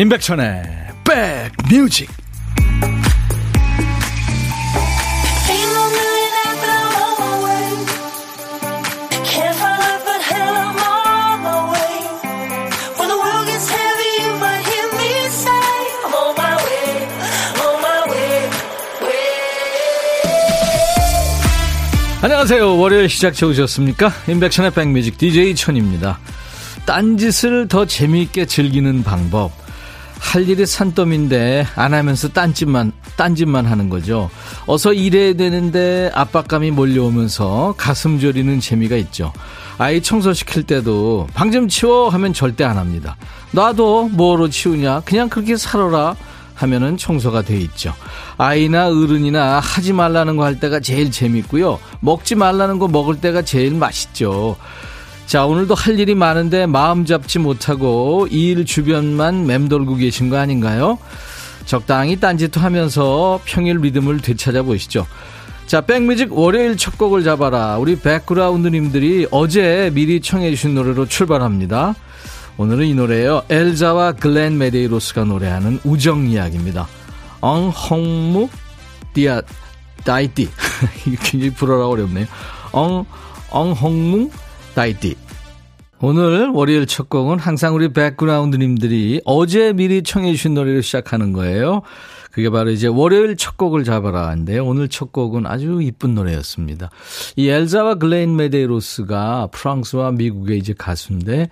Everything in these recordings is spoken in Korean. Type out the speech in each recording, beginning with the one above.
임백천의 백뮤직 안녕하세요. 월요일 시작 좋으셨습니까? 임백천의 백뮤직 DJ 천입니다. 딴짓을 더 재미있게 즐기는 방법. 할 일이 산더미인데 안 하면서 딴짓만 딴짓만 하는 거죠. 어서 일해야 되는데 압박감이 몰려오면서 가슴 졸이는 재미가 있죠. 아이 청소시킬 때도 방 좀 치워 하면 절대 안 합니다. 나도 뭐로 치우냐? 그냥 그렇게 살아라. 하면은 청소가 돼 있죠. 아이나 어른이나 하지 말라는 거 할 때가 제일 재밌고요. 먹지 말라는 거 먹을 때가 제일 맛있죠. 자, 오늘도 할 일이 많은데 마음 잡지 못하고 일 주변만 맴돌고 계신 거 아닌가요? 적당히 딴짓도 하면서 평일 리듬을 되찾아 보시죠. 자, 백뮤직 월요일 첫 곡을 잡아라. 우리 백그라운드님들이 어제 미리 청해 주신 노래로 출발합니다. 오늘은 이 노래예요. 엘자와 글렌 메데이로스가 노래하는 우정 이야기입니다. Un roman d'amitié 굉장히 불어라 어렵네요. Un, un roman d'amitié 오늘 월요일 첫 곡은 항상 우리 백그라운드님들이 어제 미리 청해 주신 노래를 시작하는 거예요. 그게 바로 이제 월요일 첫 곡을 잡아라 하는데요. 오늘 첫 곡은 아주 이쁜 노래였습니다. 이 엘자와 글렌 메데이로스가 프랑스와 미국의 이제 가수인데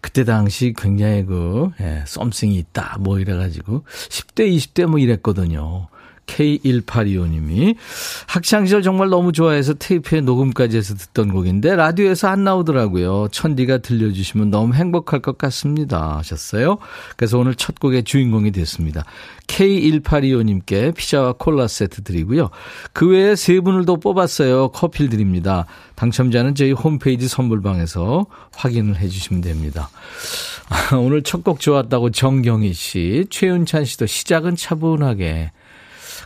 그때 당시 굉장히 그, 예, something이 있다, 뭐 이래가지고, 10대, 20대 뭐 이랬거든요. K1825님이 학창시절 정말 너무 좋아해서 테이프에 녹음까지 해서 듣던 곡인데 라디오에서 안 나오더라고요. 천디가 들려주시면 너무 행복할 것 같습니다. 하셨어요. 그래서 오늘 첫 곡의 주인공이 됐습니다. K1825님께 피자와 콜라 세트 드리고요. 그 외에 세 분을 더 뽑았어요. 커피를 드립니다. 당첨자는 저희 홈페이지 선물방에서 확인을 해 주시면 됩니다. 오늘 첫 곡 좋았다고 정경희 씨, 최윤찬 씨도 시작은 차분하게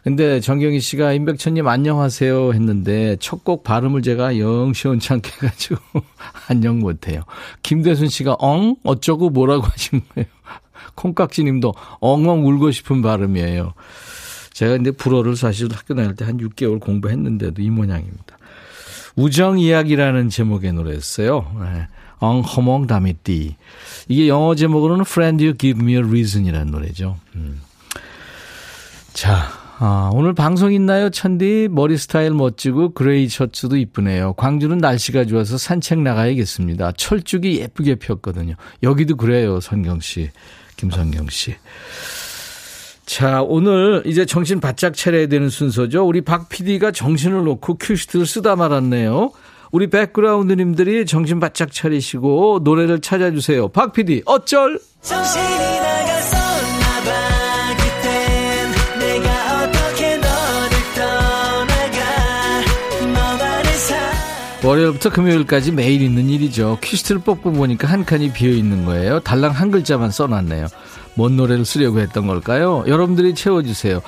근데 정경희 씨가 임백천님 안녕하세요 했는데 첫 곡 발음을 제가 영 시원찮게 해가지고 안녕 못해요. 김대순 씨가 엉? 어쩌고 뭐라고 하신 거예요. 콩깍지 님도 엉엉 울고 싶은 발음이에요. 제가 근데 불어를 사실 학교 다닐 때 한 6개월 공부했는데도 이 모양입니다. 우정 이야기라는 제목의 노래였어요. 네. 엉허멍 다미띠. 이게 영어 제목으로는 Friend You Give Me a Reason이라는 노래죠. 음. 자, 아, 오늘 방송 있나요, 천디? 머리 스타일 멋지고 gray 셔츠도 이쁘네요. 광주는 날씨가 좋아서 산책 나가야겠습니다. 철쭉이 예쁘게 폈거든요. 여기도 그래요, 선경 씨. 김선경 씨. 자, 오늘 이제 정신 바짝 차려야 되는 순서죠. 우리 박 PD가 정신을 놓고 큐시트를 쓰다 말았네요. 우리 백그라운드님들이 정신 바짝 차리시고 노래를 찾아주세요. 박 PD, 어쩔? 정신이 나 월요일부터 금요일까지 매일 있는 일이죠. 퀴즈를 뽑고 보니까 한 칸이 비어 있는 거예요. 달랑 한 글자만 써놨네요. 뭔 노래를 쓰려고 했던 걸까요? 여러분들이 채워주세요.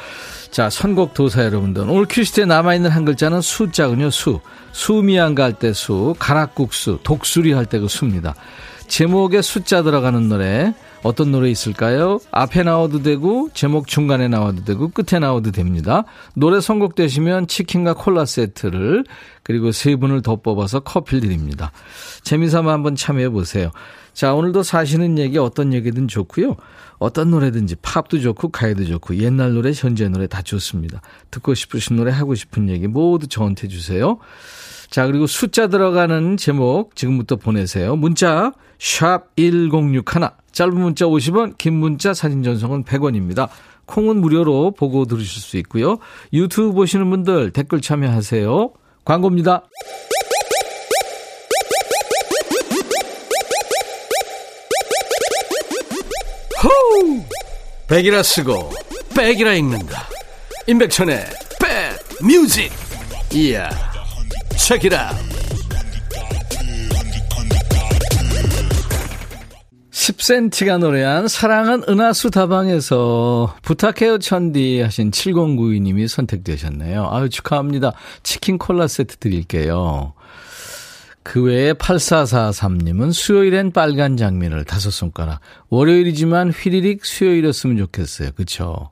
자, 선곡 도사 여러분들. 오늘 퀴즈에 남아있는 한 글자는 수자군요, 수. 수미안가 할 때 수, 가락국수, 독수리 할 때 그 수입니다. 제목에 숫자 들어가는 노래. 어떤 노래 있을까요? 앞에 나와도 되고 제목 중간에 나와도 되고 끝에 나와도 됩니다. 노래 선곡되시면 치킨과 콜라 세트를 그리고 세 분을 더 뽑아서 커피를 드립니다. 재미삼아 한번 참여해 보세요. 자, 오늘도 사시는 얘기 어떤 얘기든 좋고요. 어떤 노래든지 팝도 좋고 가요도 좋고 옛날 노래, 현재 노래 다 좋습니다. 듣고 싶으신 노래, 하고 싶은 얘기 모두 저한테 주세요. 자, 그리고 숫자 들어가는 제목 지금부터 보내세요. 문자 샵 1061. 짧은 문자 50원, 긴 문자 사진 전송은 100원입니다. 콩은 무료로 보고 들으실 수 있고요. 유튜브 보시는 분들 댓글 참여하세요. 광고입니다. 호우! 백이라 쓰고 백이라 읽는다. 임백천의 백 뮤직. 이야. 체키라. 10cm가 노래한 사랑은 은하수 다방에서 부탁해요 천디 하신 7092님이 선택되셨네요. 아유 축하합니다. 치킨 콜라 세트 드릴게요. 그 외에 8443님은 수요일엔 빨간 장미를 다섯 손가락. 월요일이지만 휘리릭 수요일이었으면 좋겠어요. 그쵸?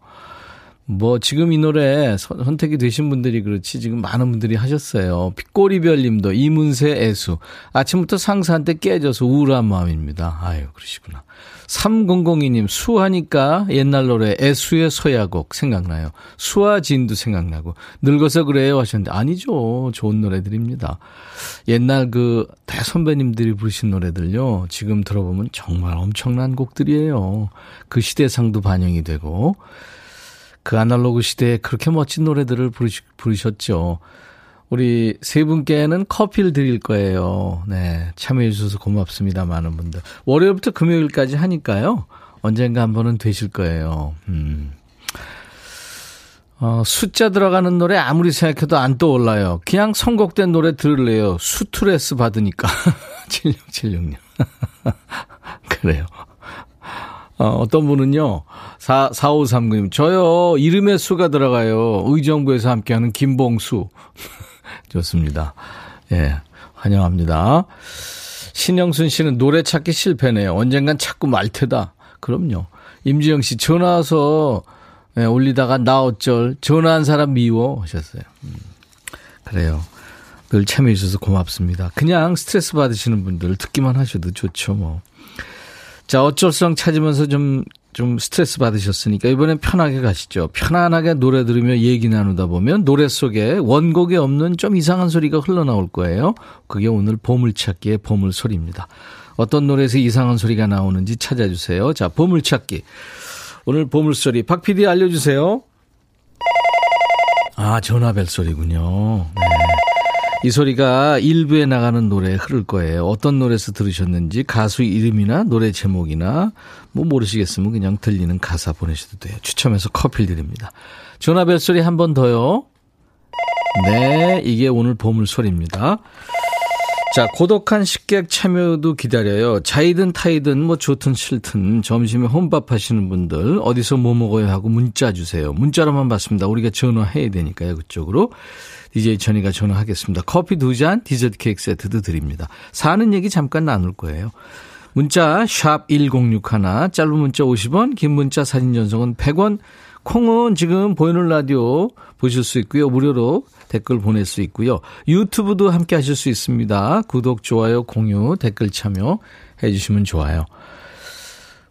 뭐 지금 이 노래 선택이 되신 분들이 그렇지 지금 많은 분들이 하셨어요. 빗꼬리별 님도 이문세 애수. 아침부터 상사한테 깨져서 우울한 마음입니다. 아유 그러시구나. 3002님 수하니까 옛날 노래 애수의 서야곡 생각나요. 수아진도 생각나고 늙어서 그래요 하셨는데 아니죠. 좋은 노래들입니다. 옛날 그 대선배님들이 부르신 노래들요. 지금 들어보면 정말 엄청난 곡들이에요. 그 시대상도 반영이 되고 그 아날로그 시대에 그렇게 멋진 노래들을 부르시, 부르셨죠. 우리 세 분께는 커피를 드릴 거예요. 네. 참여해 주셔서 고맙습니다. 많은 분들. 월요일부터 금요일까지 하니까요. 언젠가 한 번은 되실 거예요. 음. 어, 숫자 들어가는 노래 아무리 생각해도 안 떠올라요. 그냥 선곡된 노래 들을래요. 수트레스 받으니까. 7676님. 그래요. 어, 어떤 분은요, 4, 4539님, 저요, 이름에 수가 들어가요. 의정부에서 함께하는 김봉수. 좋습니다. 예, 환영합니다. 신영순 씨는 노래 찾기 실패네요. 언젠간 찾고 말 테다. 그럼요. 임지영 씨, 전화 와서, 예, 올리다가 나 어쩔, 전화한 사람 미워. 하셨어요. 음, 그래요. 늘 참여해주셔서 고맙습니다. 그냥 스트레스 받으시는 분들 듣기만 하셔도 좋죠, 뭐. 자, 어쩔성 찾으면서 좀, 좀 스트레스 받으셨으니까 이번엔 편하게 가시죠. 편안하게 노래 들으며 얘기 나누다 보면 노래 속에 원곡에 없는 좀 이상한 소리가 흘러나올 거예요. 그게 오늘 보물찾기의 보물소리입니다. 어떤 노래에서 이상한 소리가 나오는지 찾아주세요. 자, 보물찾기. 오늘 보물소리 박 PD 알려주세요. 아, 전화벨 소리군요. 네. 이 소리가 일부에 나가는 노래에 흐를 거예요. 어떤 노래에서 들으셨는지 가수 이름이나 노래 제목이나 뭐 모르시겠으면 그냥 들리는 가사 보내셔도 돼요. 추첨해서 커피 드립니다. 전화벨 소리 한 번 더요. 네, 이게 오늘 보물 소리입니다. 자, 고독한 식객 참여도 기다려요. 자이든 타이든 뭐 좋든 싫든 점심에 혼밥 하시는 분들 어디서 뭐 먹어야 하고 문자 주세요. 문자로만 받습니다. 우리가 전화해야 되니까요. 그쪽으로. DJ 천이가 전화하겠습니다. 커피 두 잔, 디저트 케이크 세트도 드립니다. 사는 얘기 잠깐 나눌 거예요. 문자 샵 1061, 짧은 문자 50원, 긴 문자 사진 전송은 100원, 콩은 지금 보이는 라디오 보실 수 있고요. 무료로 댓글 보낼 수 있고요. 유튜브도 함께 하실 수 있습니다. 구독, 좋아요, 공유, 댓글 참여 해 주시면 좋아요.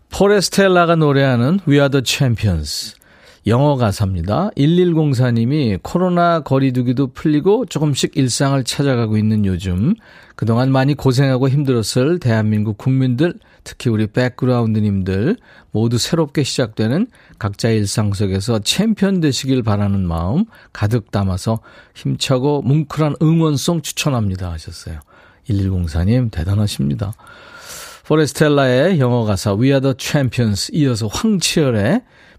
포레스텔라가 노래하는 We Are the Champions. 영어 가사입니다. 1104님이 코로나 거리두기도 풀리고 조금씩 일상을 찾아가고 있는 요즘 그동안 많이 고생하고 힘들었을 대한민국 국민들 특히 우리 백그라운드님들 모두 새롭게 시작되는 각자 일상 속에서 챔피언 되시길 바라는 마음 가득 담아서 힘차고 뭉클한 응원송 추천합니다 하셨어요. 1104님 대단하십니다. 포레스텔라의 영어 가사 We are the champions 이어서 황치열의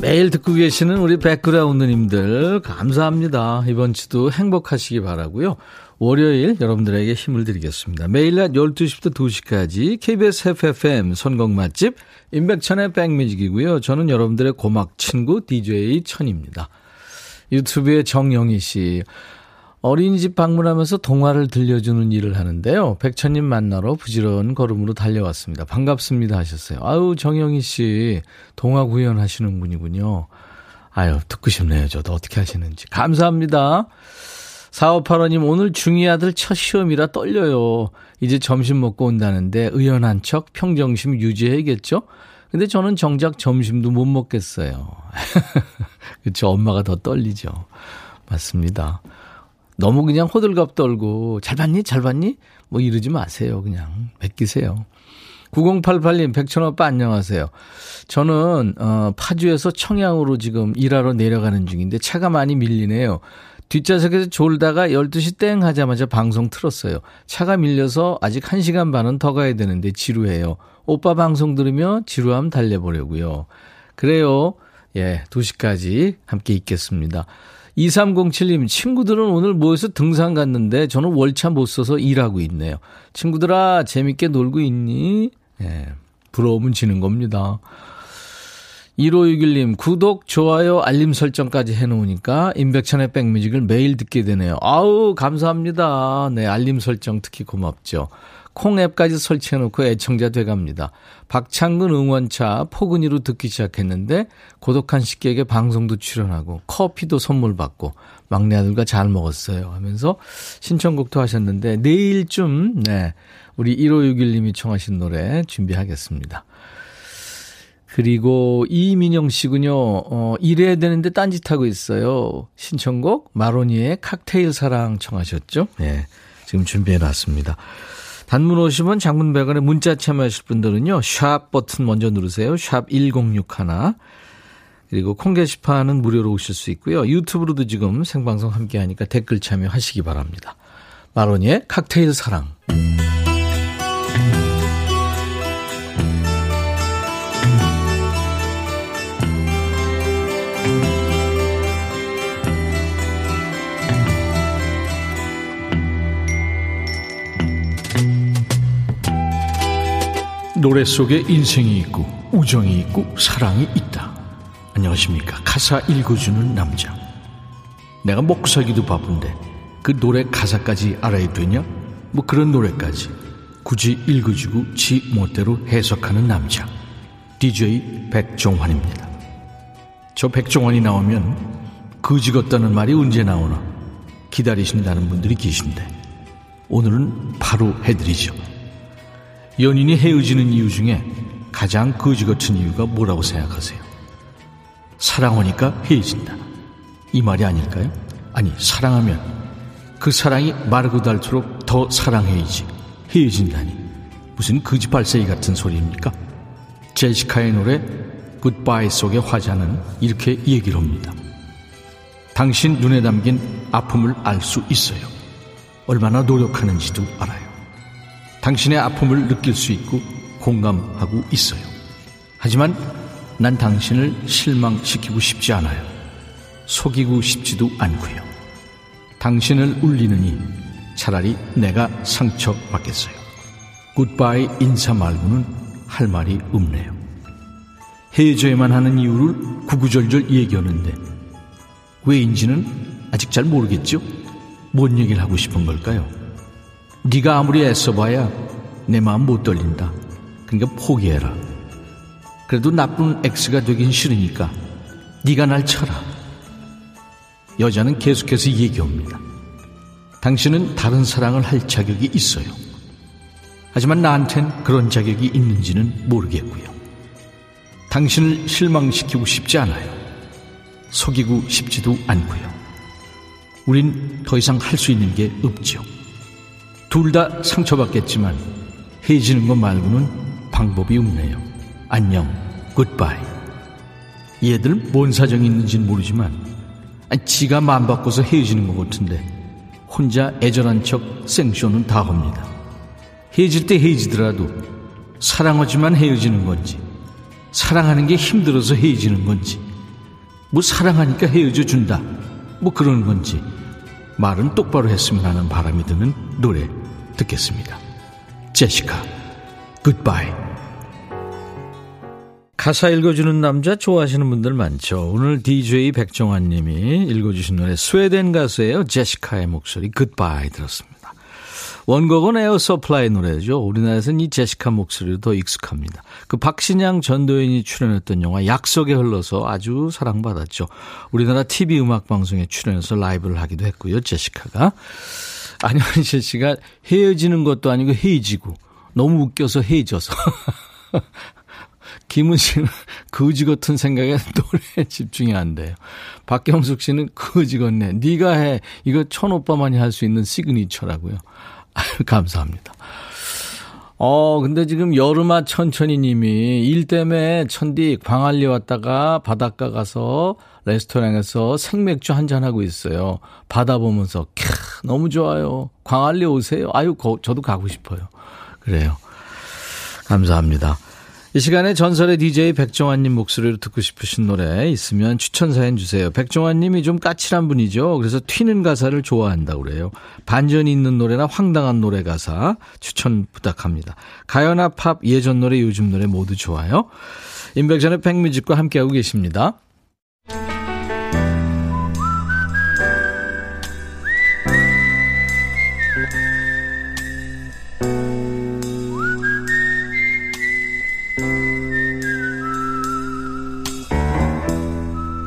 매일 듣고 계시는 우리 백그라운드님들 감사합니다. 이번 주도 행복하시기 바라고요. 월요일 여러분들에게 힘을 드리겠습니다. 매일 낮 12시부터 2시까지 KBS FFM 선곡 맛집 임백천의 백뮤직이고요. 저는 여러분들의 고막 친구 DJ 천입니다. 유튜브에 정영희 씨. 어린이집 방문하면서 동화를 들려주는 일을 하는데요. 백천님 만나러 부지런 걸음으로 달려왔습니다. 반갑습니다 하셨어요. 아유, 정영희 씨, 동화 구현하시는 분이군요. 아유, 듣고 싶네요. 저도 어떻게 하시는지. 감사합니다. 4585님, 오늘 중이 아들 첫 시험이라 떨려요. 이제 점심 먹고 온다는데 의연한 척 평정심 유지해야겠죠? 근데 저는 정작 점심도 못 먹겠어요. 그쵸, 엄마가 더 떨리죠. 맞습니다. 너무 그냥 호들갑 떨고 잘 봤니? 잘 봤니? 뭐 이러지 마세요. 그냥 맡기세요. 9088님, 백천오빠 안녕하세요. 저는 어 파주에서 청양으로 지금 일하러 내려가는 중인데 차가 많이 밀리네요. 뒷좌석에서 졸다가 12시 땡 하자마자 방송 틀었어요. 차가 밀려서 아직 1시간 반은 더 가야 되는데 지루해요. 오빠 방송 들으며 지루함 달래보려고요. 그래요. 예, 2시까지 함께 있겠습니다. 2307님, 친구들은 오늘 모여서 등산 갔는데 저는 월차 못 써서 일하고 있네요. 친구들아, 재밌게 놀고 있니? 예, 부러우면 지는 겁니다. 1561님, 구독, 좋아요, 알림 설정까지 해놓으니까 임백천의 백뮤직을 매일 듣게 되네요. 아우, 감사합니다. 네, 알림 설정 특히 고맙죠. 콩 앱까지 설치해놓고 애청자 돼갑니다. 박창근 응원차 포근이로 듣기 시작했는데 고독한 식객에 방송도 출연하고 커피도 선물 받고 막내 아들과 잘 먹었어요 하면서 신청곡도 하셨는데 내일쯤 네 우리 1561님이 청하신 노래 준비하겠습니다. 그리고 이민영 씨군요. 어, 일해야 되는데 딴짓하고 있어요. 신청곡 마로니의 칵테일 사랑 청하셨죠? 네. 지금 준비해 놨습니다. 단문 오시면 장문 100원에 문자 참여하실 분들은요. 샵 버튼 먼저 누르세요. 샵 1061. 그리고 콩 게시판은 무료로 오실 수 있고요. 유튜브로도 지금 생방송 함께 하니까 댓글 참여하시기 바랍니다. 마로니의 칵테일 사랑. 노래 속에 인생이 있고 우정이 있고 사랑이 있다. 안녕하십니까. 가사 읽어주는 남자. 내가 먹고 살기도 바쁜데 그 노래 가사까지 알아야 되냐? 뭐 그런 노래까지 굳이 읽어주고 지 멋대로 해석하는 남자. DJ 백종환입니다. 저 백종환이 나오면 거지 같다는 말이 언제 나오나 기다리신다는 분들이 계신데 오늘은 바로 해드리죠. 연인이 헤어지는 이유 중에 가장 거지 같은 이유가 뭐라고 생각하세요? 사랑하니까 헤어진다. 이 말이 아닐까요? 아니, 사랑하면 그 사랑이 마르고 닳도록 더 사랑해야지. 헤어진다니. 무슨 거지발사이 같은 소리입니까? 제시카의 노래 굿바이 속의 화자는 이렇게 얘기를 합니다. 당신 눈에 담긴 아픔을 알 수 있어요. 얼마나 노력하는지도 알아요. 당신의 아픔을 느낄 수 있고 공감하고 있어요. 하지만 난 당신을 실망시키고 싶지 않아요. 속이고 싶지도 않고요. 당신을 울리느니 차라리 내가 상처받겠어요. 굿바이 인사 말고는 할 말이 없네요. 헤어져야만 하는 이유를 구구절절 얘기하는데 왜인지는 아직 잘 모르겠죠? 뭔 얘기를 하고 싶은 걸까요? 네가 아무리 애써봐야 내 마음 못 돌린다. 그러니까 포기해라. 그래도 나쁜 X가 되긴 싫으니까 네가 날 쳐라. 여자는 계속해서 얘기합니다. 당신은 다른 사랑을 할 자격이 있어요. 하지만 나한텐 그런 자격이 있는지는 모르겠고요. 당신을 실망시키고 싶지 않아요. 속이고 싶지도 않고요. 우린 더 이상 할 수 있는 게 없죠. 둘 다 상처받겠지만 헤어지는 것 말고는 방법이 없네요. 안녕, 굿바이. 얘들 뭔 사정이 있는지는 모르지만 아니, 지가 마음 바꿔서 헤어지는 것 같은데 혼자 애절한 척 생쇼는 다 합니다. 헤어질 때 헤어지더라도 사랑하지만 헤어지는 건지 사랑하는 게 힘들어서 헤어지는 건지 뭐 사랑하니까 헤어져 준다 뭐 그런 건지 말은 똑바로 했으면 하는 바람이 드는 노래 듣겠습니다. 제시카, 굿바이. 가사 읽어주는 남자 좋아하시는 분들 많죠. 오늘 DJ 백종환 님이 읽어주신 노래 스웨덴 가수예요. 제시카의 목소리 굿바이 들었습니다. 원곡은 에어 서플라이 노래죠. 우리나라에서는 이 제시카 목소리로 더 익숙합니다. 그 박신양 전도연이 출연했던 영화 약속에 흘러서 아주 사랑받았죠. 우리나라 TV 음악 방송에 출연해서 라이브를 하기도 했고요. 제시카가. 안현실 씨가 헤어지는 것도 아니고 헤어지고 너무 웃겨서 헤어져서. 김은 씨는 거지 같은 생각에 노래에 집중이 안 돼요. 박경숙 씨는 거지 같네. 네가 해. 이거 천 오빠만이 할 수 있는 signature라고요. 감사합니다. 어, 근데 지금 여름아 천천히 님이 일 때문에 천디 광안리 왔다가 바닷가 가서 레스토랑에서 생맥주 한잔하고 있어요. 바다 보면서, 캬, 너무 좋아요. 광안리 오세요. 아유, 거, 저도 가고 싶어요. 그래요. 감사합니다. 이 시간에 전설의 DJ 백종환님 목소리로 듣고 싶으신 노래 있으면 추천 사연 주세요. 백종환님이 좀 까칠한 분이죠. 그래서 튀는 가사를 좋아한다고 그래요. 반전이 있는 노래나 황당한 노래 가사 추천 부탁합니다. 가요나 팝, 예전 노래, 요즘 노래 모두 좋아요. 인백션의 백뮤직과 함께하고 계십니다.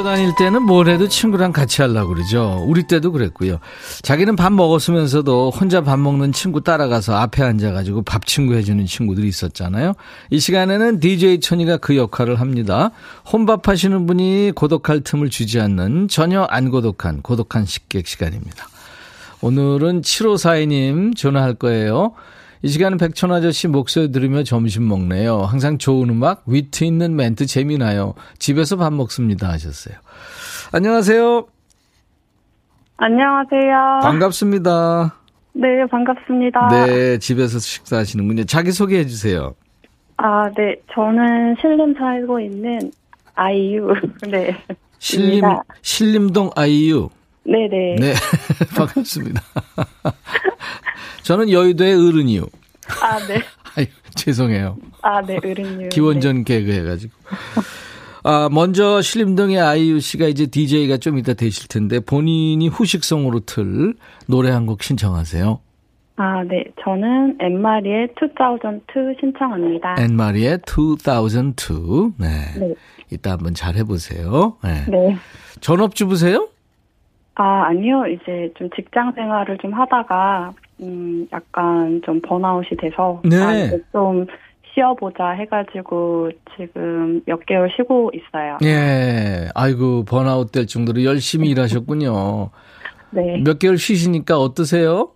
학교 다닐 때는 뭘 해도 친구랑 같이 하려고 그러죠. 우리 때도 그랬고요. 자기는 밥 먹었으면서도 혼자 밥 먹는 친구 따라가서 앞에 앉아가지고 밥 친구 해주는 친구들이 있었잖아요. 이 시간에는 DJ 천이가 그 역할을 합니다. 혼밥 하시는 분이 고독할 틈을 주지 않는 전혀 안 고독한 고독한 식객 시간입니다. 오늘은 7542님 전화할 거예요. 이 시간은 백천 아저씨 목소리 들으며 점심 먹네요. 항상 좋은 음악, 위트 있는 멘트 재미나요. 집에서 밥 먹습니다 하셨어요. 안녕하세요. 안녕하세요. 반갑습니다. 네, 반갑습니다. 네, 집에서 식사하시는군요. 자기 소개해 주세요. 아, 네. 저는 신림 살고 있는 아이유. 네. 신림. 신림동 아이유. 네네. 네, 반갑습니다. 저는 여의도의 어른이요. 아, 네. 아유, 죄송해요. 아, 네, 어른유. 기원전 개그 해가지고. 아, 먼저 신림동의 아이유 씨가 이제 DJ가 좀 이따 되실 텐데 본인이 후식성으로 틀 노래 한 곡 신청하세요. 아, 네. 저는 엠마리의 2002 신청합니다. 앤마리의 2002. 네. 네. 이따 한번 잘 해보세요. 네. 네. 전업주부세요? 아, 아니요. 이제 좀 직장 생활을 좀 하다가, 음, 약간 좀 번아웃이 돼서. 네. 아, 이제 좀 쉬어보자 해가지고 지금 몇 개월 쉬고 있어요. 예. 아이고, 번아웃 될 정도로 열심히 일하셨군요. 네. 몇 개월 쉬시니까 어떠세요?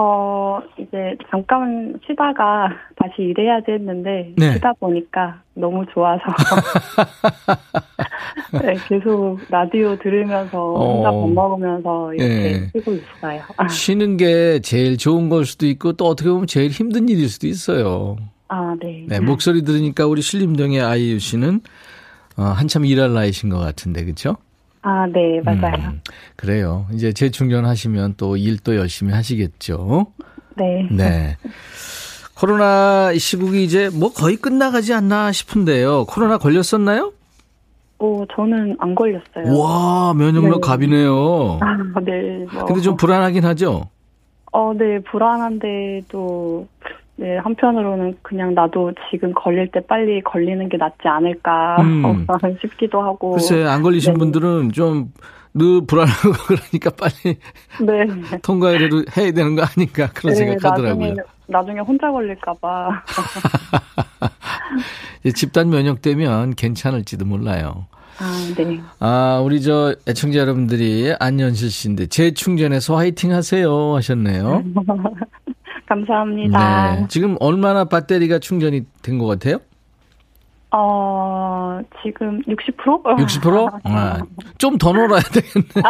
어, 이제 잠깐 쉬다가 다시 일해야지 했는데, 네. 쉬다 보니까 너무 좋아서. 네, 계속 라디오 들으면서, 혼자 어. 밥 먹으면서 이렇게 예. 쉬고 있어요. 쉬는 게 제일 좋은 걸 수도 있고 또 어떻게 보면 제일 힘든 일일 수도 있어요. 아, 네. 네, 목소리 들으니까 우리 신림동의 아이유 씨는 어, 한참 일할 나이신 것 같은데, 그렇죠? 아, 네, 맞아요. 음, 그래요. 이제 재충전하시면 또 일도 열심히 하시겠죠. 네. 네. 코로나 시국이 이제 뭐 거의 끝나가지 않나 싶은데요. 코로나 걸렸었나요? 오, 저는 안 걸렸어요. 와, 면역력 네. 갑이네요. 아, 네. 뭐. 근데 좀 불안하긴 하죠? 어, 네, 불안한데도, 네, 한편으로는 그냥 나도 지금 걸릴 때 빨리 걸리는 게 낫지 않을까 음. 싶기도 하고. 글쎄, 안 걸리신 네. 분들은 좀 늘 불안하고 그러니까 빨리 네. 통과를 해야 되는 거 아닌가 그런 네, 생각하더라고요. 나중에, 나중에 혼자 걸릴까봐. 집단 면역되면 괜찮을지도 몰라요. 아, 네. 아, 우리 저 애청자 여러분들이 안현실 씨인데 재충전해서 화이팅 하세요 하셨네요. 감사합니다. 네. 지금 얼마나 배터리가 충전이 된 것 같아요? 어, 지금 60%? 60%? 아, 좀더 놀아야 되겠네.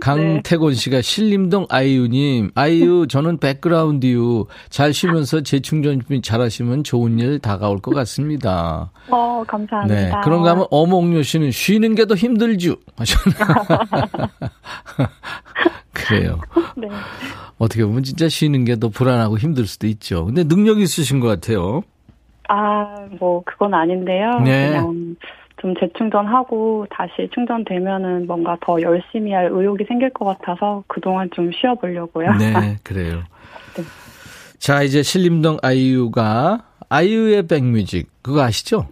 강태곤 씨가 신림동 아이유님, 아이유 저는 백그라운드유 잘 쉬면서 재충전 잘 하시면 좋은 일 다가올 것 같습니다. 어, 감사합니다. 네. 그런가 하면 어몽요 씨는 쉬는 게 더 힘들죠. 하셨나. 그래요. 네. 어떻게 보면 진짜 쉬는 게 더 불안하고 힘들 수도 있죠. 근데 능력 있으신 것 같아요. 아, 뭐, 그건 아닌데요. 네. 그냥 좀 재충전하고 다시 충전되면은 뭔가 더 열심히 할 의욕이 생길 것 같아서 그동안 좀 쉬어보려고요. 네, 그래요. 네. 자, 이제 신림동 아이유가 아이유의 백뮤직 그거 아시죠?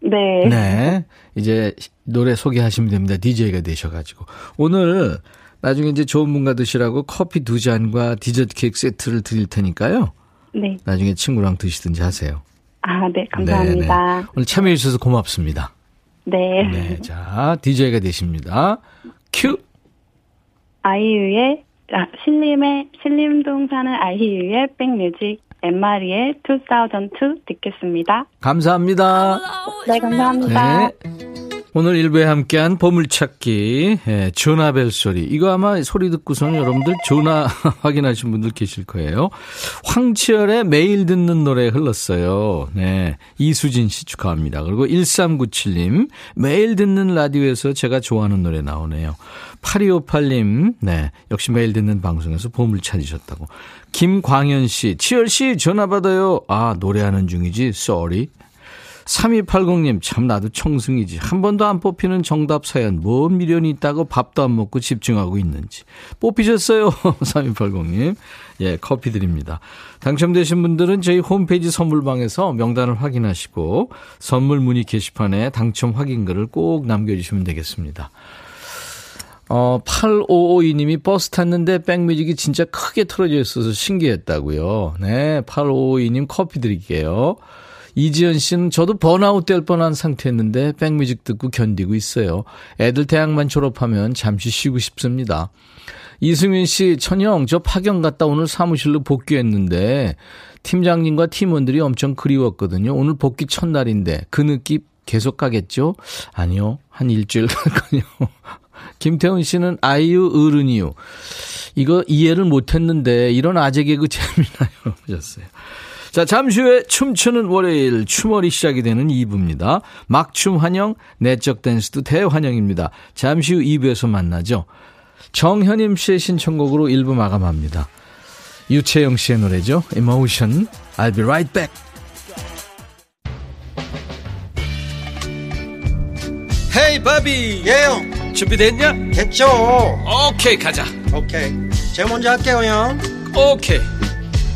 네. 네. 이제 노래 소개하시면 됩니다. DJ가 되셔가지고. 오늘 나중에 이제 좋은 분과 드시라고 커피 두 잔과 디저트 케이크 세트를 드릴 테니까요. 네. 나중에 친구랑 드시든지 하세요. 아, 네, 감사합니다. 네네. 오늘 참여해 주셔서 고맙습니다. 네. 네, 자, DJ가 되십니다. 큐. 아이유의, 아, 신림의, 신림동 사는 아이유의 백뮤직, 엠마리의 2002 듣겠습니다. 감사합니다. 네, 감사합니다. 네. 오늘 일부에 함께한 보물찾기 예, 전화벨 소리 이거 아마 소리 듣고서는 여러분들 전화 확인하신 분들 계실 거예요. 황치열의 매일 듣는 노래 흘렀어요. 네 이수진 씨 축하합니다. 그리고 1397님 매일 듣는 라디오에서 제가 좋아하는 노래 나오네요. 8258님 네 역시 매일 듣는 방송에서 보물 찾으셨다고. 김광현 씨 치열 씨 전화 받아요. 아 노래하는 중이지 sorry 3280님, 참 나도 청승이지. 한 번도 안 뽑히는 정답 사연, 뭔 미련이 있다고 밥도 안 먹고 집중하고 있는지. 뽑히셨어요. 3280님. 예, 커피 드립니다. 당첨되신 분들은 저희 홈페이지 선물방에서 명단을 확인하시고 선물 문의 게시판에 당첨 확인글을 꼭 남겨주시면 되겠습니다. 어, 8552님이 버스 탔는데 백뮤직이 진짜 크게 틀어져 있어서 신기했다고요. 네, 8552님 커피 드릴게요. 이지연 씨는 저도 번아웃 될 뻔한 상태였는데 백뮤직 듣고 견디고 있어요. 애들 대학만 졸업하면 잠시 쉬고 싶습니다. 이승윤 씨, 천영, 저 파견 갔다 오늘 사무실로 복귀했는데 팀장님과 팀원들이 엄청 그리웠거든요. 오늘 복귀 첫날인데 그 느낌 계속 가겠죠? 아니요. 한 일주일 갈거요 김태훈 씨는 아이유 어른이유. 이거 이해를 못했는데 이런 아재 개그 재미나요? 하셨어요. 자, 잠시 후에 춤추는 월요일 춤월이 시작이 되는 2부입니다. 막춤 환영, 내적 댄스도 대환영입니다. 잠시 후 2부에서 만나죠. 정현임 씨의 신청곡으로 1부 마감합니다. 유채영 씨의 노래죠. Emotion. I'll be right back. 헤이 바비 예영 준비됐냐? 됐죠 오케이 가자 오케이 제가 먼저 할게요 형 오케이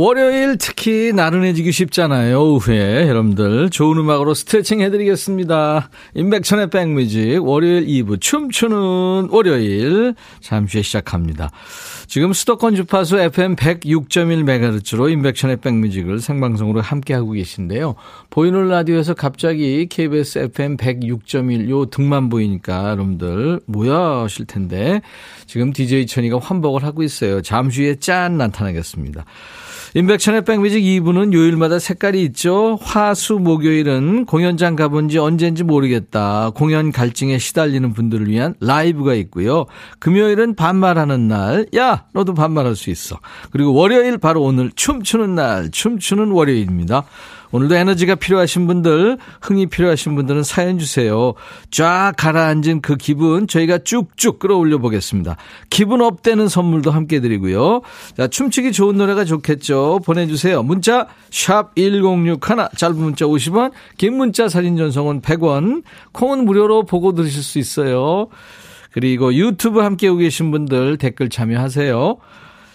월요일 특히 나른해지기 쉽잖아요. 오후에 여러분들 좋은 음악으로 스트레칭 해드리겠습니다. 임백천의 백뮤직 월요일 2부 춤추는 월요일 잠시 후에 시작합니다. 지금 수도권 주파수 FM 106.1MHz로 임백천의 백뮤직을 생방송으로 함께하고 계신데요. 보이는 라디오에서 갑자기 KBS FM 106.1 요 등만 보이니까 여러분들 뭐야 하실 텐데 지금 DJ 천이가 환복을 하고 있어요. 잠시 후에 짠 나타나겠습니다. 임백천의 백뮤직 2부는 요일마다 색깔이 있죠. 화수 목요일은 공연장 가본 지 언젠지 모르겠다. 공연 갈증에 시달리는 분들을 위한 라이브가 있고요. 금요일은 반말하는 날. 야, 너도 반말할 수 있어. 그리고 월요일 바로 오늘 춤추는 날. 춤추는 월요일입니다. 오늘도 에너지가 필요하신 분들, 흥이 필요하신 분들은 사연 주세요. 쫙 가라앉은 그 기분 저희가 쭉쭉 끌어올려 보겠습니다. 기분 업되는 선물도 함께 드리고요. 자, 춤추기 좋은 노래가 좋겠죠. 보내주세요. 문자 샵 1061, 짧은 문자 50원, 긴 문자 사진 전송은 100원, 콩은 무료로 보고 들으실 수 있어요. 그리고 유튜브 함께 오고 계신 분들 댓글 참여하세요.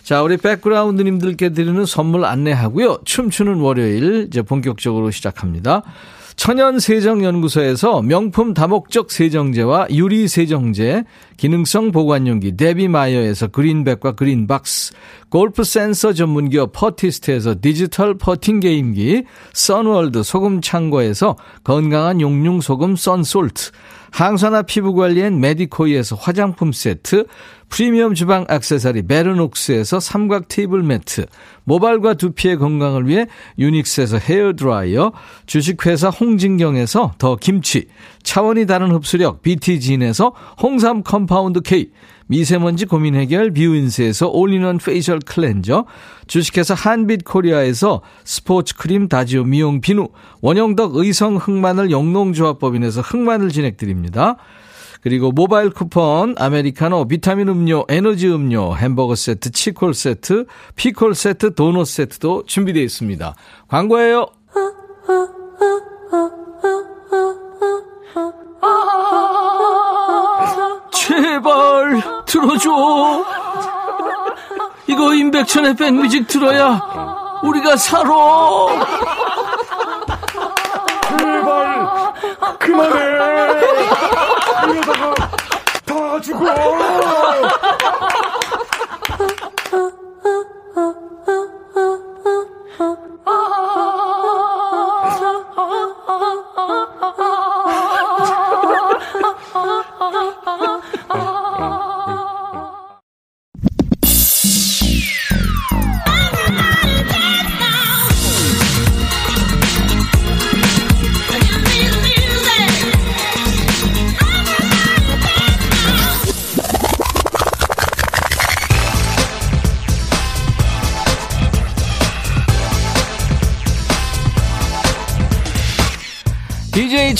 자, 우리 백그라운드님들께 드리는 선물 안내하고요. 춤추는 월요일 이제 본격적으로 시작합니다. 천연세정연구소에서 명품 다목적 세정제와 유리 세정제, 기능성 보관용기 데비마이어에서 그린백과 그린박스, 골프 센서 전문기업 퍼티스트에서 디지털 퍼팅 게임기, 선월드 소금 창고에서 건강한 용융 소금 썬솔트, 항산화 피부 관리엔 메디코이에서 화장품 세트, 프리미엄 주방 액세서리 베르녹스에서 삼각 테이블 매트, 모발과 두피의 건강을 위해 유닉스에서 헤어드라이어, 주식회사 홍진경에서 더 김치, 차원이 다른 흡수력 BT진에서 홍삼 compound K, 미세먼지 고민 해결 뷰인스에서 올리원 페이셜 클렌저, 주식회사 한빛 코리아에서 스포츠 크림 다지오 미용 비누, 원형덕 의성 흑마늘 영농조합법인에서 흑마늘 진행드립니다. 그리고 모바일 쿠폰, 아메리카노, 비타민 음료, 에너지 음료, 햄버거 세트, 치콜 세트, 피콜 세트, 도넛 세트도 준비되어 있습니다. 광고예요. 제발 들어줘. 이거 임백천의 백뮤직 들어야 우리가 살아. 제발 그만해. 이러다가 다죽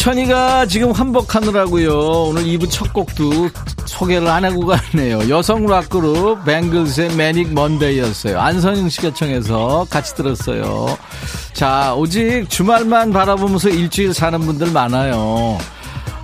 천이가 지금 환복하느라고요. 오늘 2부 첫 곡도 소개를 안 하고 가네요. 여성 락그룹 뱅글스의 매닉 먼데이였어요. 안선영 씨가 청해서 같이 들었어요. 자, 오직 주말만 바라보면서 일주일 사는 분들 많아요.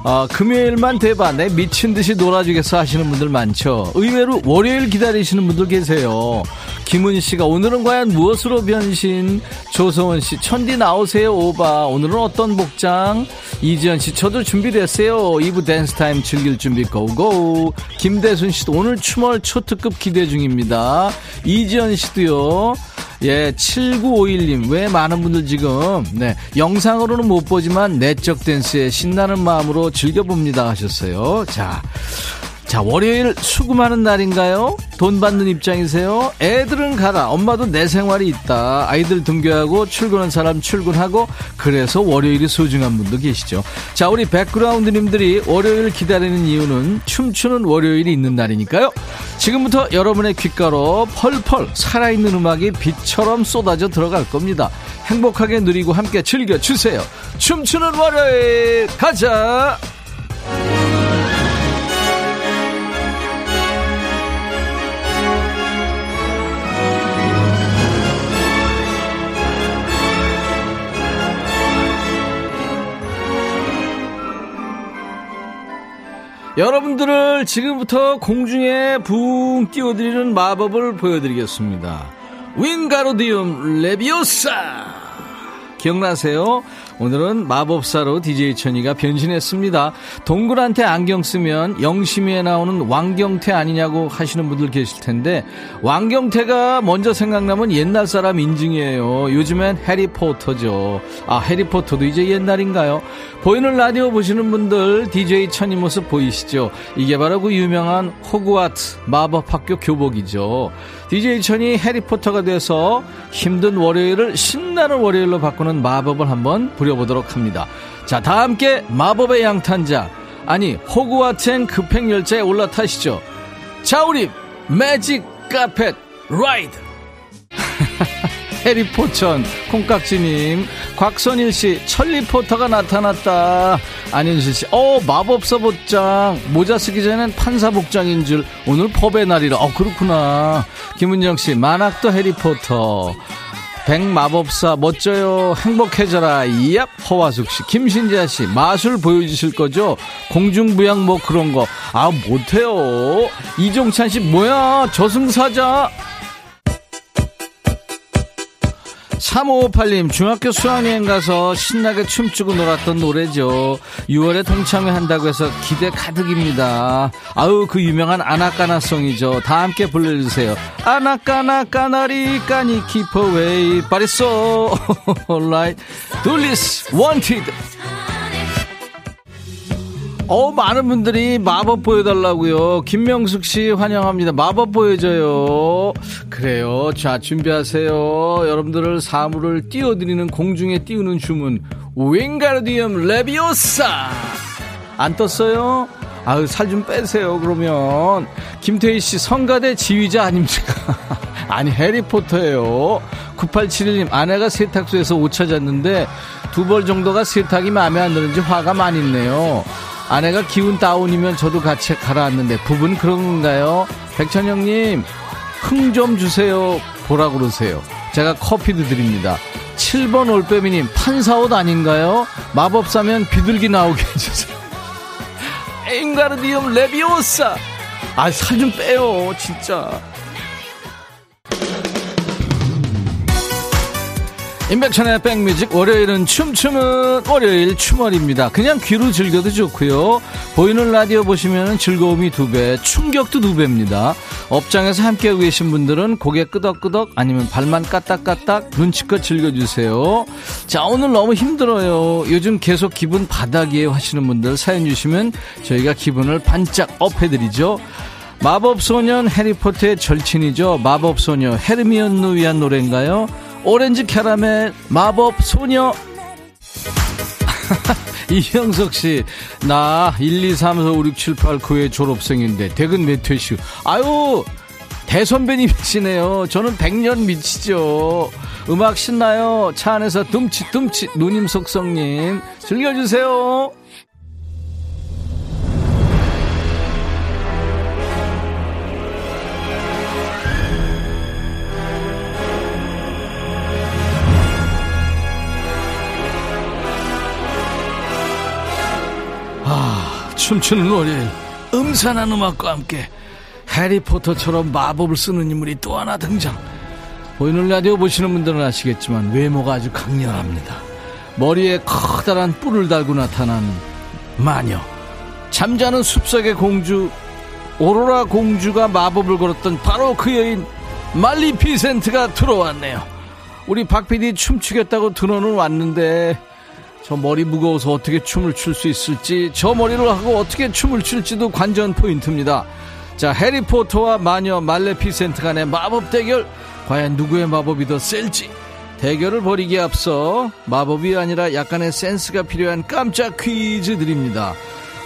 어, 금요일만. 내 미친 듯이 놀아주겠어 하시는 분들 많죠. 의외로 월요일 기다리시는 분들 계세요. 김은 씨가 오늘은 과연 무엇으로 변신? 조성원 씨, 천디 나오세요, 오바. 오늘은 어떤 복장? 이지연 씨, 저도 준비됐어요. 2부 댄스 타임 즐길 준비 go go. 김대순 씨도 오늘 춤월 초특급 기대 중입니다. 이지연 씨도요. 예, 7951님. 왜 많은 분들 지금, 네, 영상으로는 못 보지만 내적 댄스에 신나는 마음으로 즐겨봅니다 하셨어요. 자. 자, 월요일 수금하는 날인가요? 돈 받는 입장이세요? 애들은 가라. 엄마도 내 생활이 있다. 아이들 등교하고 출근한 사람 출근하고 그래서 월요일이 소중한 분도 계시죠. 자, 우리 백그라운드님들이 월요일 기다리는 이유는 춤추는 월요일이 있는 날이니까요. 지금부터 여러분의 귓가로 펄펄 살아있는 음악이 빛처럼 쏟아져 들어갈 겁니다. 행복하게 누리고 함께 즐겨주세요. 춤추는 월요일 가자! 여러분들을 지금부터 공중에 붕 띄워드리는 마법을 보여드리겠습니다. 윙가로디움 레비오사! 기억나세요? 오늘은 마법사로 DJ 천이가 변신했습니다. 동굴한테 안경 쓰면 영심이에 나오는 왕경태 아니냐고 하시는 분들 계실 텐데 왕경태가 먼저 생각나면 옛날 사람 인증이에요. 요즘엔 해리포터죠. 아 해리포터도 이제 옛날인가요? 보이는 라디오 보시는 분들 DJ 천이 모습 보이시죠? 이게 바로 그 유명한 호그와트 마법학교 교복이죠. DJ 천이 해리포터가 돼서 힘든 월요일을 신나는 월요일로 바꾸는 마법을 한번 부려 보도록 합니다. 자, 다 함께 마법의 양탄자, 아니, 호그와트행 급행열차에 올라타시죠. 자, 우리 매직 카펫 라이드! 해리포천, 콩깍지님, 곽선일 씨, 천리포터가 나타났다. 안현실 씨, 어, 마법사 복장. 모자 쓰기 전엔 판사 복장인 줄. 오늘 법의 날이라. 어, 그렇구나. 김은정 씨, 만학도 해리포터. 백마법사 멋져요 행복해져라. 이얍 허화숙 씨 김신지아 씨 마술 보여주실 거죠? 공중부양 뭐 그런 거 아 못해요. 이종찬 씨 뭐야? 저승사자 3558님, 중학교 수학여행 가서 신나게 춤추고 놀았던 노래죠. 6월에 동창회 한다고 해서 기대 가득입니다. 아우, 그 유명한 아나까나송이죠. 다 함께 불러주세요. 아나까나 까나리 까니 away. 빠리쏘. alright. 둘리스, wanted. 어, 많은 분들이 마법 보여달라고요. 김명숙 씨 환영합니다. 마법 보여줘요. 그래요. 자, 준비하세요. 여러분들을 사물을 띄워드리는 공중에 띄우는 주문. 윙가르디움 레비오사! 안 떴어요? 아유, 살 좀 빼세요, 그러면. 김태희 씨, 성가대 지휘자 아닙니까? 아니, 해리포터예요. 9871님, 아내가 세탁소에서 옷 찾았는데 두 벌 정도가 세탁이 마음에 안 드는지 화가 많이 있네요. 아내가 기운 다운이면 저도 같이 가라앉는데 부분 그런 건가요? 백천영님, 흥 좀 주세요. 보라 그러세요. 제가 커피도 드립니다. 7번 올빼미님, 판사옷 아닌가요? 마법사면 비둘기 나오게 해주세요. 엥가르디움 레비오사. 아, 살 좀 빼요, 진짜. 임백천의 백뮤직 월요일은 춤추는 월요일 춤월입니다. 그냥 귀로 즐겨도 좋고요. 보이는 라디오 보시면 즐거움이 두 배, 충격도 두 배입니다. 업장에서 함께하고 계신 분들은 고개 끄덕끄덕 아니면 발만 까딱까딱 눈치껏 즐겨주세요. 자 오늘 너무 힘들어요. 요즘 계속 기분 바닥이에요 하시는 분들 사연 주시면 저희가 기분을 반짝 업해드리죠. 마법소년 해리포터의 절친이죠. 마법소녀 헤르미온느 위한 노래인가요? 오렌지 캐러멜 마법 소녀 이형석 씨, 나 1, 2, 3, 4, 5, 6, 7, 8, 9회 졸업생인데, 대근 몇 회슈. 아유, 대선배님이시네요. 저는 100년 미치죠. 음악 신나요? 차 안에서 둠치, 누님 속성님. 즐겨주세요. 춤추는 월요일 음산한 음악과 함께 해리포터처럼 마법을 쓰는 인물이 또 하나 등장. 보이는 라디오 보시는 분들은 아시겠지만 외모가 아주 강렬합니다. 머리에 커다란 뿔을 달고 나타난 마녀. 잠자는 숲속의 공주 오로라 공주가 마법을 걸었던 바로 그 여인 말리 피센트가 들어왔네요. 우리 박PD 춤추겠다고 들어는 왔는데 저 머리 무거워서 어떻게 춤을 출 수 있을지 저 머리를 하고 어떻게 춤을 출지도 관전 포인트입니다. 자 해리포터와 마녀 말레피센트 간의 마법 대결 과연 누구의 마법이 더 셀지 대결을 벌이기에 앞서 마법이 아니라 약간의 센스가 필요한 깜짝 퀴즈 드립니다.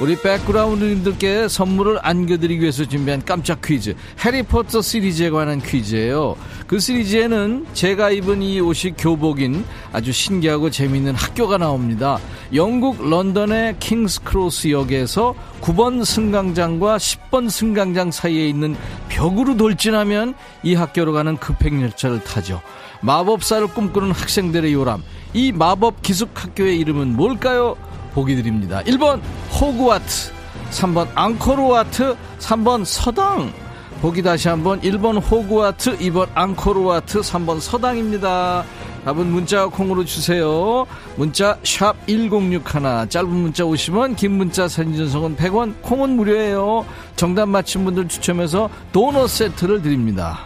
우리 백그라운드님들께 선물을 안겨드리기 위해서 준비한 깜짝 퀴즈. 해리포터 시리즈에 관한 퀴즈예요. 그 시리즈에는 제가 입은 이 옷이 교복인 아주 신기하고 재미있는 학교가 나옵니다. 영국 런던의 킹스크로스 역에서 9번 승강장과 10번 승강장 사이에 있는 벽으로 돌진하면 이 학교로 가는 급행열차를 타죠. 마법사를 꿈꾸는 학생들의 요람. 이 마법 기숙학교의 이름은 뭘까요? 보기 드립니다. 1번 호그와트, 3번 앙코르와트, 3번 서당. 보기 다시 한번 1번 호그와트, 2번 앙코르와트, 3번 서당입니다. 답은 문자 콩으로 주세요. 문자 샵 1061, 짧은 문자 50원, 긴 문자 사진 전송은 100원, 콩은 무료예요. 정답 맞힌 분들 추첨해서 도넛 세트를 드립니다.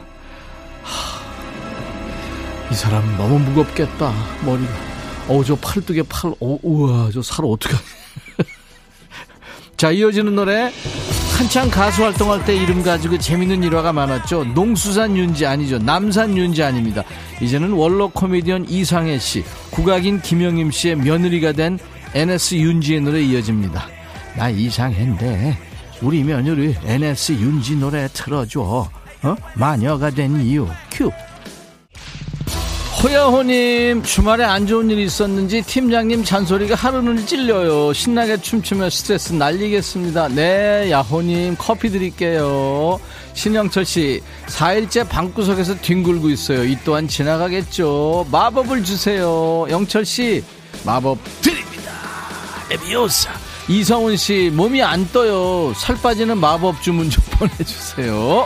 하, 이 사람 너무 무겁겠다, 머리가. 어우, 저 팔뚝에 팔, 오, 우와, 저 살 어떡하. 자, 이어지는 노래. 한창 가수 활동할 때 이름 가지고 재밌는 일화가 많았죠. 농수산 윤지 아니죠. 남산 윤지 아닙니다. 이제는 원로 코미디언 이상해 씨, 국악인 김영임 씨의 며느리가 된 NS 윤지의 노래 이어집니다. 나 이상해인데, 우리 며느리 NS 윤지 노래 틀어줘. 어? 마녀가 된 이유. 큐. 호야호님 주말에 안 좋은 일이 있었는지 팀장님 잔소리가 하루는 찔려요. 신나게 춤추며 스트레스 날리겠습니다. 네 야호님 커피 드릴게요. 신영철씨 4일째 방구석에서 뒹굴고 있어요. 이 또한 지나가겠죠. 마법을 주세요. 영철씨 마법 드립니다. 레비오사. 이성훈씨 몸이 안 떠요. 살 빠지는 마법 주문 좀 보내주세요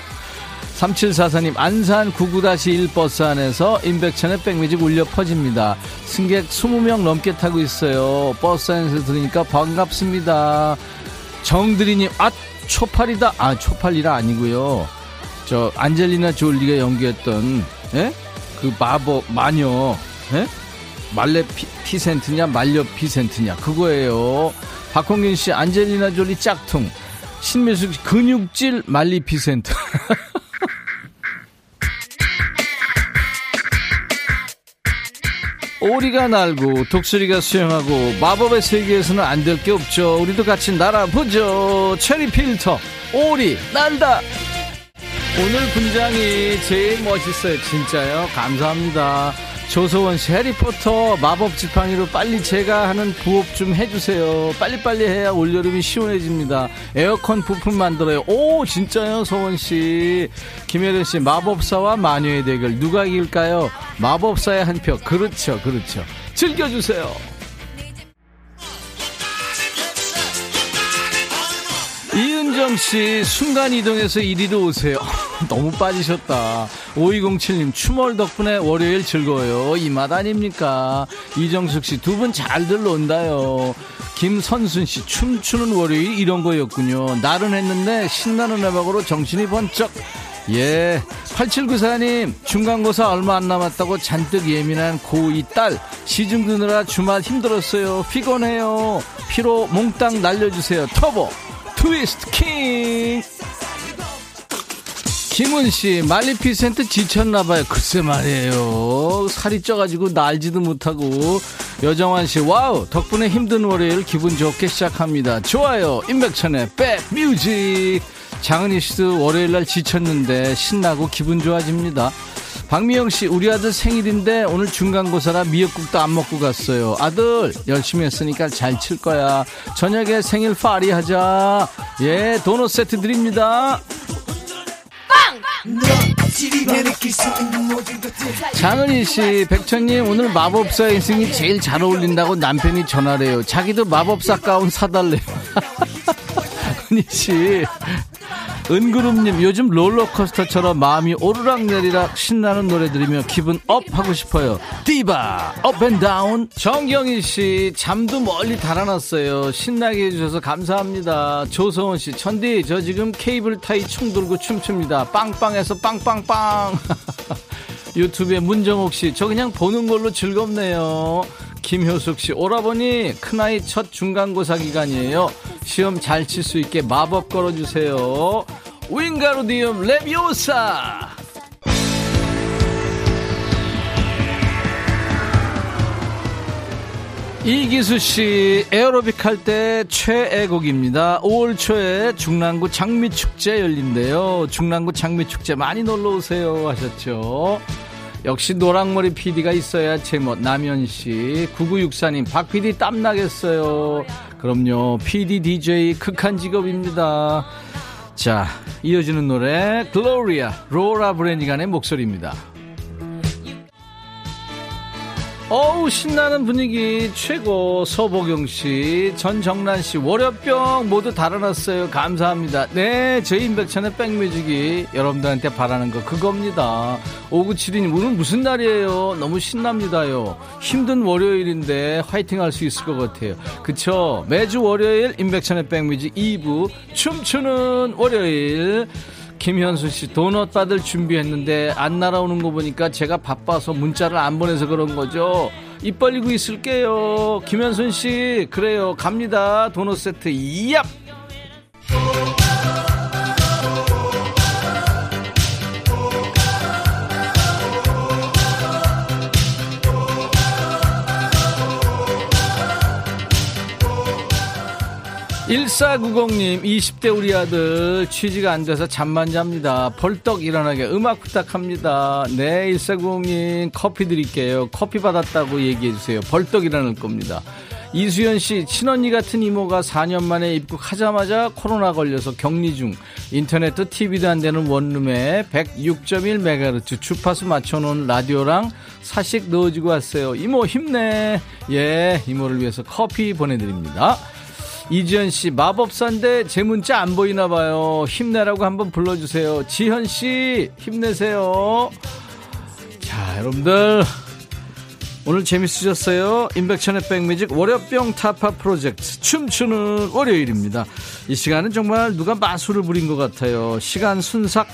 3744님 안산 99-1 버스 안에서 임백천의 백뮤직 울려 퍼집니다. 승객 20명 넘게 타고 있어요. 버스 안에서 들으니까 반갑습니다. 정드리님 아 초팔이다. 아 초팔이라 아니고요. 저 안젤리나 졸리가 연기했던 예? 그 마법 마녀 예? 말레 피, 피센트냐 말려 피센트냐 그거예요. 박홍균 씨 안젤리나 졸리 짝퉁 신미숙 씨 근육질 말리피센트 오리가 날고 독수리가 수영하고 마법의 세계에서는 안 될 게 없죠. 우리도 같이 날아보죠. 체리 필터 오리 날다. 오늘 분장이 제일 멋있어요. 진짜요. 감사합니다. 조소원 씨, 해리포터 마법 지팡이로 빨리 제가 하는 부업 좀 해주세요. 빨리빨리 해야 올여름이 시원해집니다. 에어컨 부품 만들어요. 오, 진짜요, 소원 씨. 김혜련 씨, 마법사와 마녀의 대결 누가 이길까요? 마법사의 한 표. 그렇죠, 그렇죠. 즐겨주세요. 이은정 씨, 순간 이동해서 이리로 오세요. 너무 빠지셨다. 5207님, 추멀 덕분에 월요일 즐거워요. 이 맛 아닙니까? 이정숙 씨, 두 분 잘들 논다요. 김선순 씨, 춤추는 월요일 이런 거였군요. 나른했는데 신나는 음악으로 정신이 번쩍. 예. 8794님, 중간고사 얼마 안 남았다고 잔뜩 예민한 고2 딸. 시중 드느라 주말 힘들었어요. 피곤해요. 피로 몽땅 날려주세요. 터보. 트위스트 킹! 김은씨, 말리피센트 지쳤나봐요. 글쎄 말이에요. 살이 쪄가지고 날지도 못하고. 여정환씨, wow! 덕분에 힘든 월요일 기분 좋게 시작합니다. 좋아요. 임백천의 백뮤직. 장은희 씨도 월요일날 지쳤는데 신나고 기분 좋아집니다. 박미영 씨, 우리 아들 생일인데 오늘 중간고사라 미역국도 안 먹고 갔어요. 아들, 열심히 했으니까 잘 칠 거야. 저녁에 생일 파티 하자. 예, 도넛 세트 드립니다. 장은희 씨, 백천님, 오늘 마법사 인생이 제일 잘 어울린다고 남편이 전화래요. 자기도 마법사 가운 사달래요. 은희 씨, 은그룹님 요즘 롤러코스터처럼 마음이 오르락내리락 신나는 노래 들으며 기분 up 하고 싶어요. 디바 Up and Down 정경희씨 잠도 멀리 달아났어요. 신나게 해주셔서 감사합니다. 조성원씨 천디 저 지금 케이블 타이 총 들고 춤춥니다. 빵빵해서 빵빵빵. 유튜브에 문정옥씨 저 그냥 보는 걸로 즐겁네요 김효숙 씨, 오라버니 큰아이 첫 중간고사 기간이에요. 시험 잘 칠 수 있게 마법 걸어주세요. 윙가루디움 레비오사! 이기수 씨, 에어로빅 할 때 최애곡입니다. 5월 초에 중랑구 장미축제 열린대요. 중랑구 장미축제 많이 놀러 오세요. 하셨죠. 역시 노랑머리 PD가 있어야 제맛 남현 씨 9964님 박 PD 땀나겠어요. 그럼요 PD DJ 극한 직업입니다. 자 이어지는 노래 글로리아 로라 브레니간의 목소리입니다 어우 신나는 분위기 최고 서보경 씨, 전정란 씨, 월요병 모두 달아났어요. 감사합니다. 네, 저희 인백천의 백뮤직이 여러분들한테 바라는 거 그겁니다. 5972님 오늘 무슨 날이에요? 너무 신납니다요. 힘든 월요일인데 화이팅 할 수 있을 것 같아요. 그쵸? 매주 월요일 인백천의 백뮤직 2부 춤추는 월요일 김현수 씨 도넛 받을 준비했는데 안 날아오는 거 보니까 제가 바빠서 문자를 안 보내서 그런 거죠. 입 벌리고 있을게요. 김현순 씨 그래요 갑니다 도넛 세트 이얍 1490님, 20대 우리 아들 취지가 안 돼서 잠만 잡니다. 벌떡 일어나게 음악 부탁합니다. 네, 1490님, 커피 드릴게요. 커피 받았다고 얘기해주세요. 벌떡 일어날 겁니다. 이수연 씨, 친언니 같은 이모가 4년 만에 입국하자마자 코로나 걸려서 격리 중. 인터넷도 TV도 안 되는 원룸에 106.1MHz 주파수 맞춰놓은 라디오랑 사식 넣어주고 왔어요. 이모 힘내. 예, 이모를 위해서 커피 보내드립니다. 이지현 씨, 마법사인데 제 문자 안 보이나 봐요. 힘내라고 한번 불러주세요. 지현 씨, 힘내세요. 자, 여러분들. 오늘 재밌으셨어요? 인백천의 백뮤직 월요병 타파 프로젝트 춤추는 월요일입니다. 이 시간은 정말 누가 마술을 부린 것 같아요. 시간 순삭,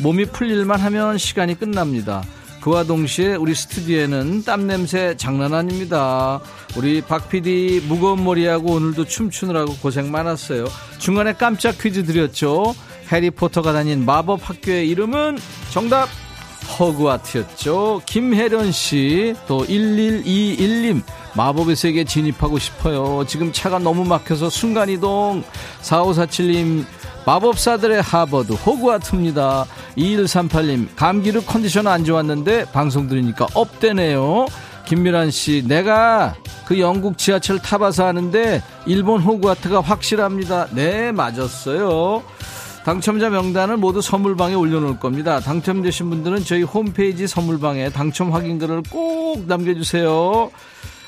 몸이 풀릴만 하면 시간이 끝납니다. 그와 동시에 우리 스튜디오에는 땀 냄새 장난 아닙니다. 우리 박 PD 무거운 머리하고 오늘도 춤추느라고 고생 많았어요. 중간에 깜짝 퀴즈 드렸죠. 해리포터가 다닌 마법 학교의 이름은 정답 허그와트였죠. 김혜련 씨, 또 1121님, 마법의 세계 진입하고 싶어요. 지금 차가 너무 막혀서 순간이동. 4547님, 마법사들의 하버드, 호그와트입니다. 2138님, 감기로 컨디션 안 좋았는데 방송 들으니까 업되네요. 김미란 씨, 내가 그 영국 지하철 타봐서 하는데 일본 호그와트가 확실합니다. 네, 맞았어요. 당첨자 명단을 모두 선물방에 올려놓을 겁니다. 당첨되신 분들은 저희 홈페이지 선물방에 당첨 확인글을 꼭 남겨주세요.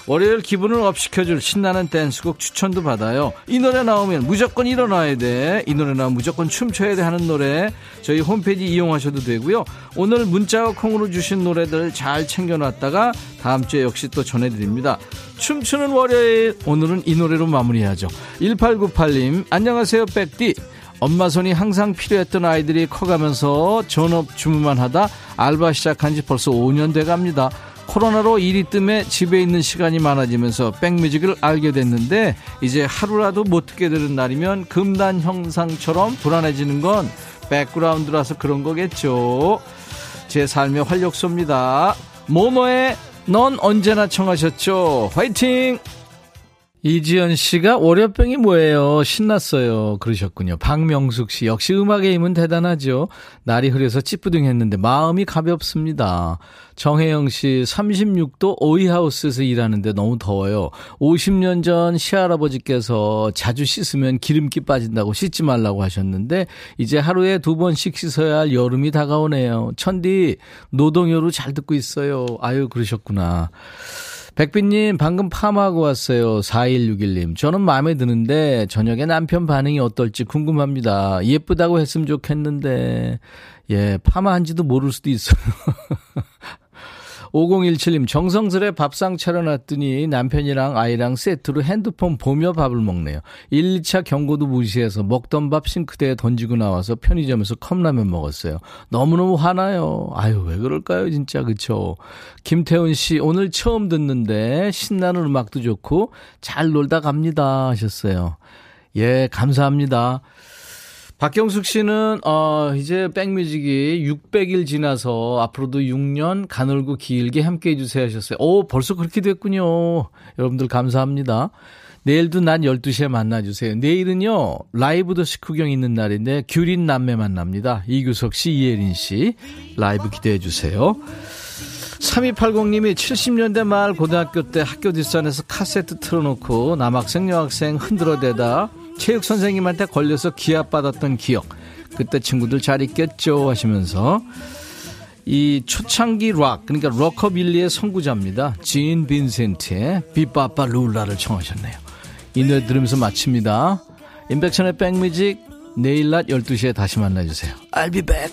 월요일 기분을 업시켜줄 신나는 댄스곡 추천도 받아요. 이 노래 나오면 무조건 일어나야 돼. 이 노래 나오면 무조건 춤춰야 돼 하는 노래 저희 홈페이지 이용하셔도 되고요. 오늘 문자와 콩으로 주신 노래들 잘 챙겨놨다가 다음 주에 역시 또 전해드립니다. 춤추는 월요일 오늘은 이 노래로 마무리하죠. 1898님 안녕하세요 백디. 엄마 손이 항상 필요했던 아이들이 커가면서 전업 주문만 하다 알바 시작한 지 벌써 5년 돼 갑니다. 코로나로 일이 뜸해 집에 있는 시간이 많아지면서 백뮤직을 알게 됐는데 이제 하루라도 못 듣게 되는 날이면 금단 형상처럼 불안해지는 건 백그라운드라서 그런 거겠죠. 제 삶의 활력소입니다. 모노의 넌 언제나 청하셨죠. 화이팅! 이지연 씨가 월요병이 뭐예요? 신났어요. 그러셨군요. 박명숙 씨 역시 음악의 힘은 대단하죠. 날이 흐려서 찌뿌둥했는데 마음이 가볍습니다. 정혜영 씨 36도 오이하우스에서 일하는데 너무 더워요. 50년 전 시할아버지께서 자주 씻으면 기름기 빠진다고 씻지 말라고 하셨는데 이제 하루에 두 번씩 씻어야 할 여름이 다가오네요. 천디 노동요로 잘 듣고 있어요. 아유 그러셨구나. 백빈님, 방금 파마하고 왔어요. 4161님. 저는 마음에 드는데, 저녁에 남편 반응이 어떨지 궁금합니다. 예쁘다고 했으면 좋겠는데, 예, 파마한지도 모를 수도 있어요. 5017님, 정성스레 밥상 차려놨더니 남편이랑 아이랑 세트로 핸드폰 보며 밥을 먹네요. 1, 2차 경고도 무시해서 먹던 밥 싱크대에 던지고 나와서 편의점에서 컵라면 먹었어요. 너무너무 화나요. 아유, 왜 그럴까요, 진짜, 그쵸? 김태훈 씨, 오늘 처음 듣는데 신나는 음악도 좋고 잘 놀다 갑니다. 하셨어요. 예, 감사합니다. 박경숙 씨는 어 이제 백뮤직이 600일 지나서 앞으로도 6년 가늘고 길게 함께 해 주세요 하셨어요. 오 벌써 그렇게 됐군요. 여러분들 감사합니다. 내일도 낮 12시에 만나 주세요. 내일은요 라이브 더시 구경 있는 날인데 규린 남매 만납니다. 이규석 씨, 이예린 씨 라이브 기대해 주세요. 3280님이 70년대 말 고등학교 때 학교 뒷산에서 카세트 틀어놓고 남학생 여학생 흔들어대다 체육 선생님한테 걸려서 기합 받았던 기억. 그때 친구들 잘 있겠죠 하시면서 이 초창기 락 그러니까 럭커빌리의 선구자입니다. 진 빈센트의 비빠빠 룰라를 청하셨네요. 이 노래 들으면서 마칩니다. 인백션의 백뮤직 내일 낮 12시에 다시 만나주세요. I'll be back.